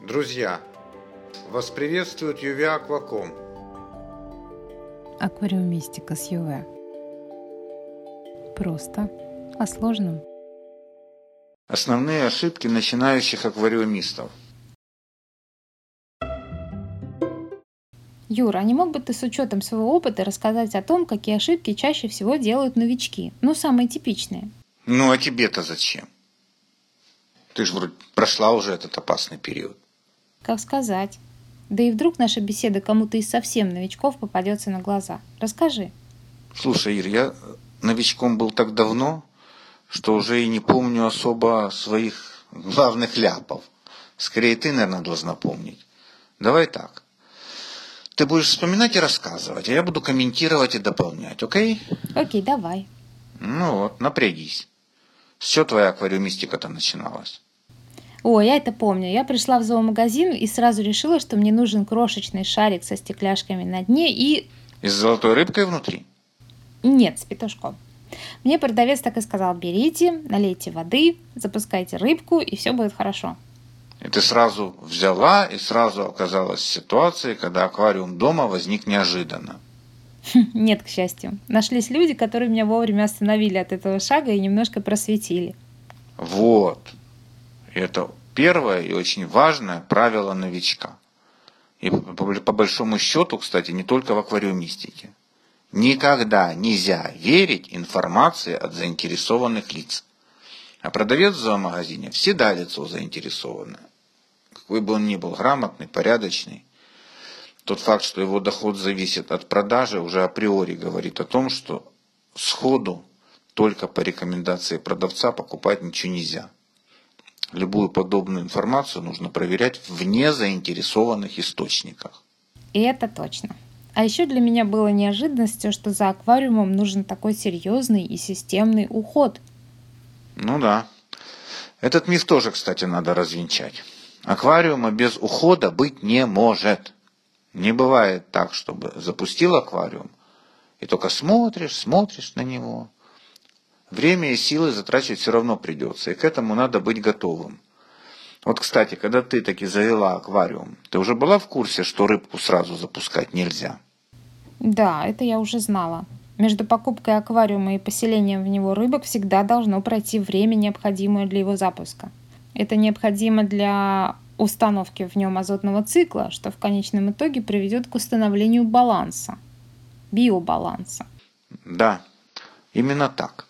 Друзья, вас приветствует Юве Акваком. Аквариумистика с ЮВ. Просто о сложном. Основные ошибки начинающих аквариумистов. Юра, а не мог бы ты с учетом своего опыта рассказать о том, какие ошибки чаще всего делают новички? Ну, самые типичные. Ну, а тебе-то зачем? Ты же вроде прошла уже этот опасный период. Как сказать? Да и вдруг наша беседа кому-то из совсем новичков попадется на глаза. Расскажи. Слушай, Ир, я новичком был так давно, что уже и не помню особо своих главных ляпов. Скорее, ты, наверное, должна помнить. Давай так. Ты будешь вспоминать и рассказывать, а я буду комментировать и дополнять, окей? Окей, давай. Ну вот, напрягись. Чего твоя аквариумистика-то начиналась? О, я это помню. Я пришла в зоомагазин и сразу решила, что мне нужен крошечный шарик со стекляшками на дне и... И с золотой рыбкой внутри? Нет, с петушком. Мне продавец так и сказал, берите, налейте воды, запускайте рыбку, и все будет хорошо. И ты сразу взяла и сразу оказалась в ситуации, когда аквариум дома возник неожиданно. Нет, к счастью. Нашлись люди, которые меня вовремя остановили от этого шага и немножко просветили. Вот. Это первое и очень важное правило новичка. И по большому счету, кстати, не только в аквариумистике. Никогда нельзя верить информации от заинтересованных лиц. А продавец в зоомагазине всегда лицо заинтересованное. Какой бы он ни был грамотный, порядочный, тот факт, что его доход зависит от продажи, уже априори говорит о том, что сходу только по рекомендации продавца покупать ничего нельзя. Любую подобную информацию нужно проверять в незаинтересованных источниках. И это точно. А еще для меня было неожиданностью, что за аквариумом нужен такой серьезный и системный уход. Ну да. Этот миф тоже, кстати, надо развенчать. Аквариума без ухода быть не может. Не бывает так, чтобы запустил аквариум, и только смотришь, смотришь на него. Время и силы затрачивать все равно придется, и к этому надо быть готовым. Вот, кстати, когда ты таки завела аквариум, ты уже была в курсе, что рыбку сразу запускать нельзя? Да, это я уже знала. Между покупкой аквариума и поселением в него рыбок всегда должно пройти время, необходимое для его запуска. Это необходимо для установки в нем азотного цикла, что в конечном итоге приведет к установлению баланса, биобаланса. Да, именно так.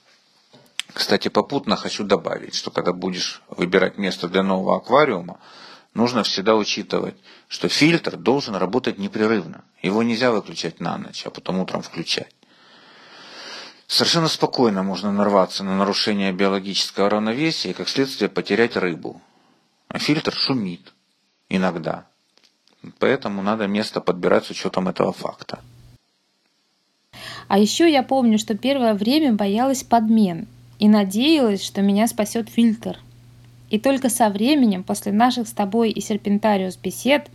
Кстати, попутно хочу добавить, что когда будешь выбирать место для нового аквариума, нужно всегда учитывать, что фильтр должен работать непрерывно. Его нельзя выключать на ночь, а потом утром включать. Совершенно спокойно можно нарваться на нарушение биологического равновесия и, как следствие, потерять рыбу. А фильтр шумит иногда. Поэтому надо место подбирать с учетом этого факта. А еще я помню, что первое время боялась подмен и надеялась, что меня спасет фильтр. И только со временем, после наших с тобой и Серпентариус бесед,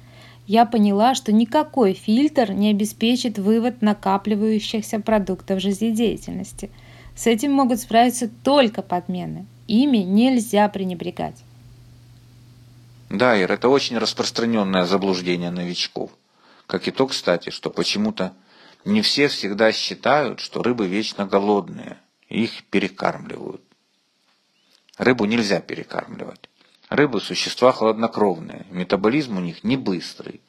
я поняла, что никакой фильтр не обеспечит вывод накапливающихся продуктов жизнедеятельности. С этим могут справиться только подмены. Ими нельзя пренебрегать. Да, Ир, это очень распространенное заблуждение новичков. Как и то, кстати, что почему-то не все всегда считают, что рыбы вечно голодные, их перекармливают. Рыбу нельзя перекармливать. Рыбы – существа хладнокровные, метаболизм у них не быстрый.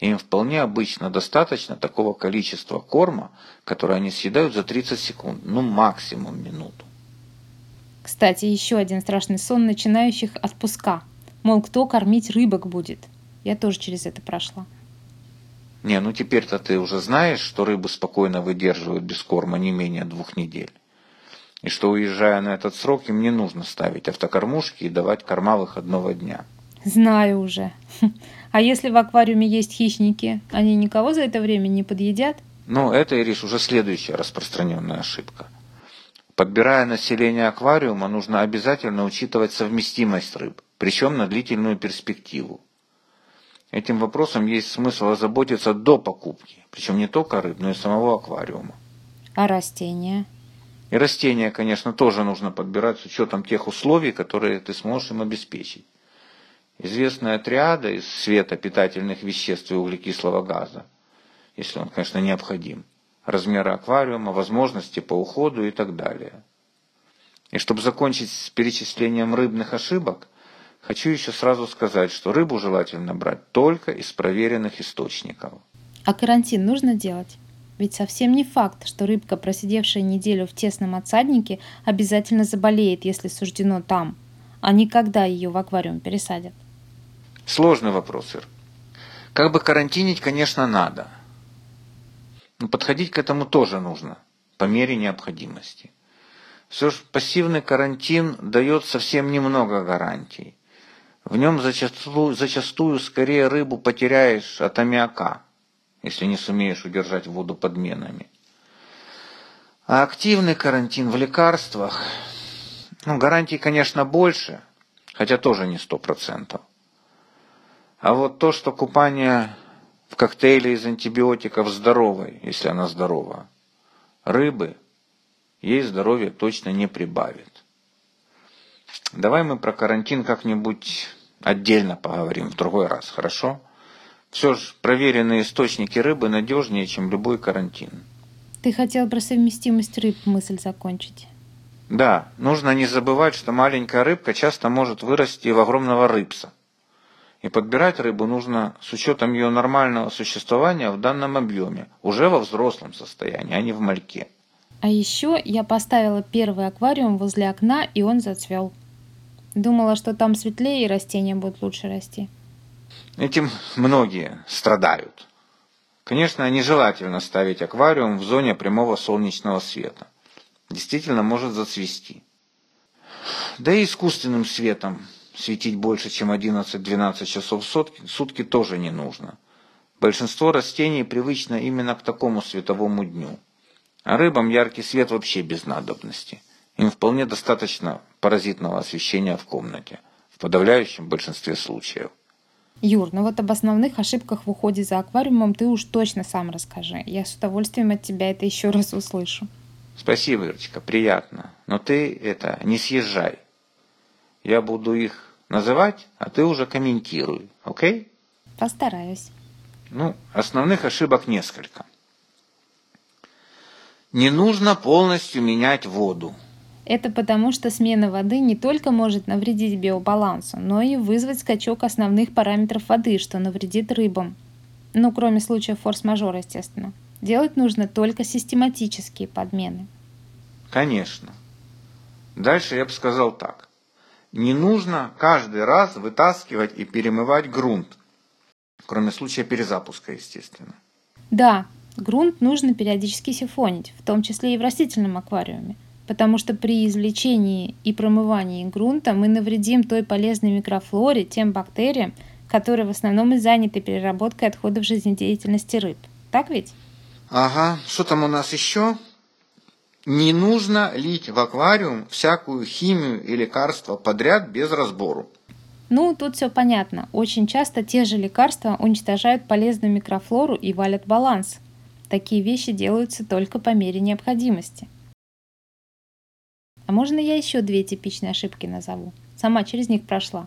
им вполне обычно достаточно такого количества корма, которое они съедают за 30 секунд, ну максимум минуту. Кстати, еще один страшный сон начинающих отпуска. Мол, кто кормить рыбок будет? Я тоже через это прошла. Не, ну теперь-то ты уже знаешь, что рыбы спокойно выдерживают без корма не менее двух недель. И что, уезжая на этот срок, им не нужно ставить автокормушки и давать корма выходного дня. Знаю уже. А если в аквариуме есть хищники, они никого за это время не подъедят? Ну, это, Ириш, уже следующая распространенная ошибка. Подбирая население аквариума, нужно обязательно учитывать совместимость рыб, причем на длительную перспективу. Этим вопросом есть смысл озаботиться до покупки, причем не только рыб, но и самого аквариума. А растения? И растения, конечно, тоже нужно подбирать с учетом тех условий, которые ты сможешь им обеспечить. Известная триада из света питательных веществ и углекислого газа, если он, конечно, необходим, размера аквариума, возможности по уходу и так далее. И чтобы закончить с перечислением рыбных ошибок, хочу еще сразу сказать, что рыбу желательно брать только из проверенных источников. А карантин нужно делать? Ведь совсем не факт, что рыбка, просидевшая неделю в тесном отсаднике, обязательно заболеет, если суждено там, а не когда ее в аквариум пересадят. Сложный вопрос, Ир. Как бы карантинить, конечно, надо. Но подходить к этому тоже нужно, по мере необходимости. Все же пассивный карантин дает совсем немного гарантий. В нем зачастую, зачастую скорее рыбу потеряешь от аммиака, если не сумеешь удержать воду подменами. А активный карантин в лекарствах, ну, гарантий, конечно, больше, хотя тоже не сто процентов. А вот то, что купание в коктейле из антибиотиков здоровой, если она здорова, рыбы, ей здоровье точно не прибавит. Давай мы про карантин как-нибудь отдельно поговорим в другой раз, хорошо? Все же проверенные источники рыбы надежнее, чем любой карантин. Ты хотел про совместимость рыб мысль закончить. Да, нужно не забывать, что маленькая рыбка часто может вырасти в огромного рыбса. И подбирать рыбу нужно с учетом ее нормального существования в данном объеме, уже во взрослом состоянии, а не в мальке. А еще я поставила первый аквариум возле окна, и он зацвел. Думала, что там светлее и растения будут лучше расти. Этим многие страдают. Конечно, нежелательно ставить аквариум в зоне прямого солнечного света. Действительно может зацвести. Да и искусственным светом светить больше, чем 11-12 часов в сутки, сутки тоже не нужно. Большинство растений привычно именно к такому световому дню. А рыбам яркий свет вообще без надобности. Им вполне достаточно паразитного освещения в комнате, в подавляющем большинстве случаев. Юр, ну вот об основных ошибках в уходе за аквариумом ты уж точно сам расскажи. Я с удовольствием от тебя это еще раз услышу. Спасибо, Ирочка, приятно. Но ты это не съезжай. Я буду их называть, а ты уже комментируй, окей? Постараюсь. Ну, основных ошибок несколько. Не нужно полностью менять воду. Это потому, что смена воды не только может навредить биобалансу, но и вызвать скачок основных параметров воды, что навредит рыбам. Ну, кроме случаев форс-мажора, естественно. Делать нужно только систематические подмены. Конечно. Дальше я бы сказал так. Не нужно каждый раз вытаскивать и перемывать грунт, кроме случая перезапуска, естественно. Да, грунт нужно периодически сифонить, в том числе и в растительном аквариуме, потому что при извлечении и промывании грунта мы навредим той полезной микрофлоре, тем бактериям, которые в основном и заняты переработкой отходов жизнедеятельности рыб. Так ведь? Ага, что там у нас еще? Не нужно лить в аквариум всякую химию и лекарства подряд без разбору. Ну, тут все понятно. Очень часто те же лекарства уничтожают полезную микрофлору и валят баланс. Такие вещи делаются только по мере необходимости. А можно я еще две типичные ошибки назову? Сама через них прошла.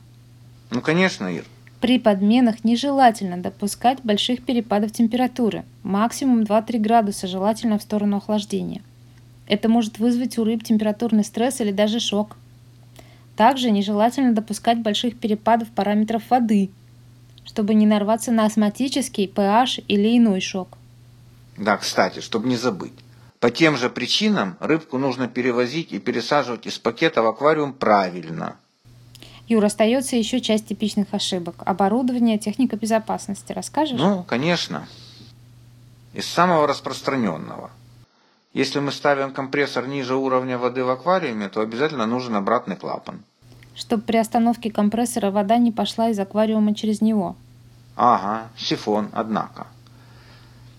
Ну, конечно, Ир. При подменах нежелательно допускать больших перепадов температуры. Максимум 2-3 градуса желательно в сторону охлаждения. Это может вызвать у рыб температурный стресс или даже шок. Также нежелательно допускать больших перепадов параметров воды, чтобы не нарваться на астматический, pH или иной шок. Да, кстати, чтобы не забыть. По тем же причинам рыбку нужно перевозить и пересаживать из пакета в аквариум правильно. Юр, остается еще часть типичных ошибок. Оборудование, техника безопасности. Расскажешь? Ну, конечно. Из самого распространенного – если мы ставим компрессор ниже уровня воды в аквариуме, то обязательно нужен обратный клапан. Чтобы при остановке компрессора вода не пошла из аквариума через него. Ага, сифон, однако.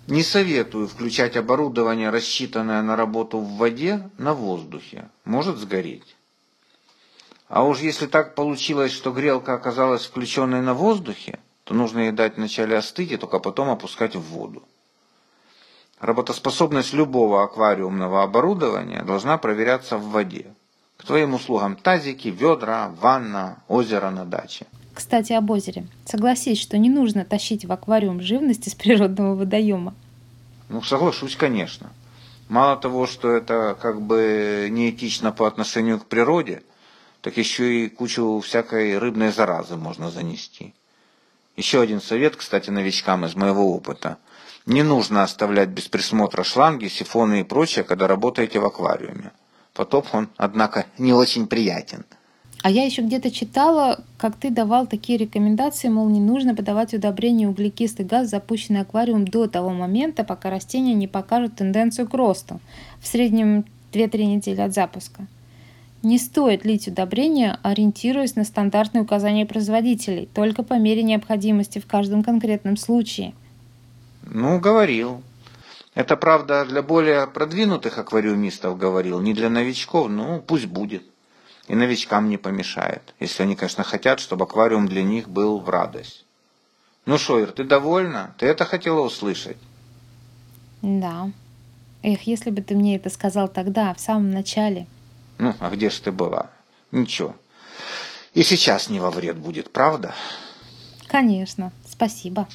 Не советую включать оборудование, рассчитанное на работу в воде, на воздухе. Может сгореть. А уж если так получилось, что грелка оказалась включенной на воздухе, то нужно ей дать вначале остыть и только потом опускать в воду. Работоспособность любого аквариумного оборудования должна проверяться в воде. К твоим услугам тазики, ведра, ванна, озеро на даче. Кстати, об озере. Согласись, что не нужно тащить в аквариум живности с природного водоема. Ну, соглашусь, конечно. Мало того, что это как бы неэтично по отношению к природе, так еще и кучу всякой рыбной заразы можно занести. Еще один совет, кстати, новичкам из моего опыта. Не нужно оставлять без присмотра шланги, сифоны и прочее, когда работаете в аквариуме. Потоп он, однако, не очень приятен. А я еще где-то читала, как ты давал такие рекомендации, мол, не нужно подавать удобрение углекислый газ в запущенный аквариум до того момента, пока растения не покажут тенденцию к росту, в среднем 2-3 недели от запуска. Не стоит лить удобрения, ориентируясь на стандартные указания производителей, только по мере необходимости в каждом конкретном случае. Ну, говорил. Это, правда, для более продвинутых аквариумистов говорил, не для новичков, ну, пусть будет. И новичкам не помешает, если они, конечно, хотят, чтобы аквариум для них был в радость. Ну, Шойер, ты довольна? Ты это хотела услышать? Да. Эх, если бы ты мне это сказал тогда, в самом начале. Ну, а где же ты была? Ничего. И сейчас не во вред будет, правда? Конечно. Спасибо.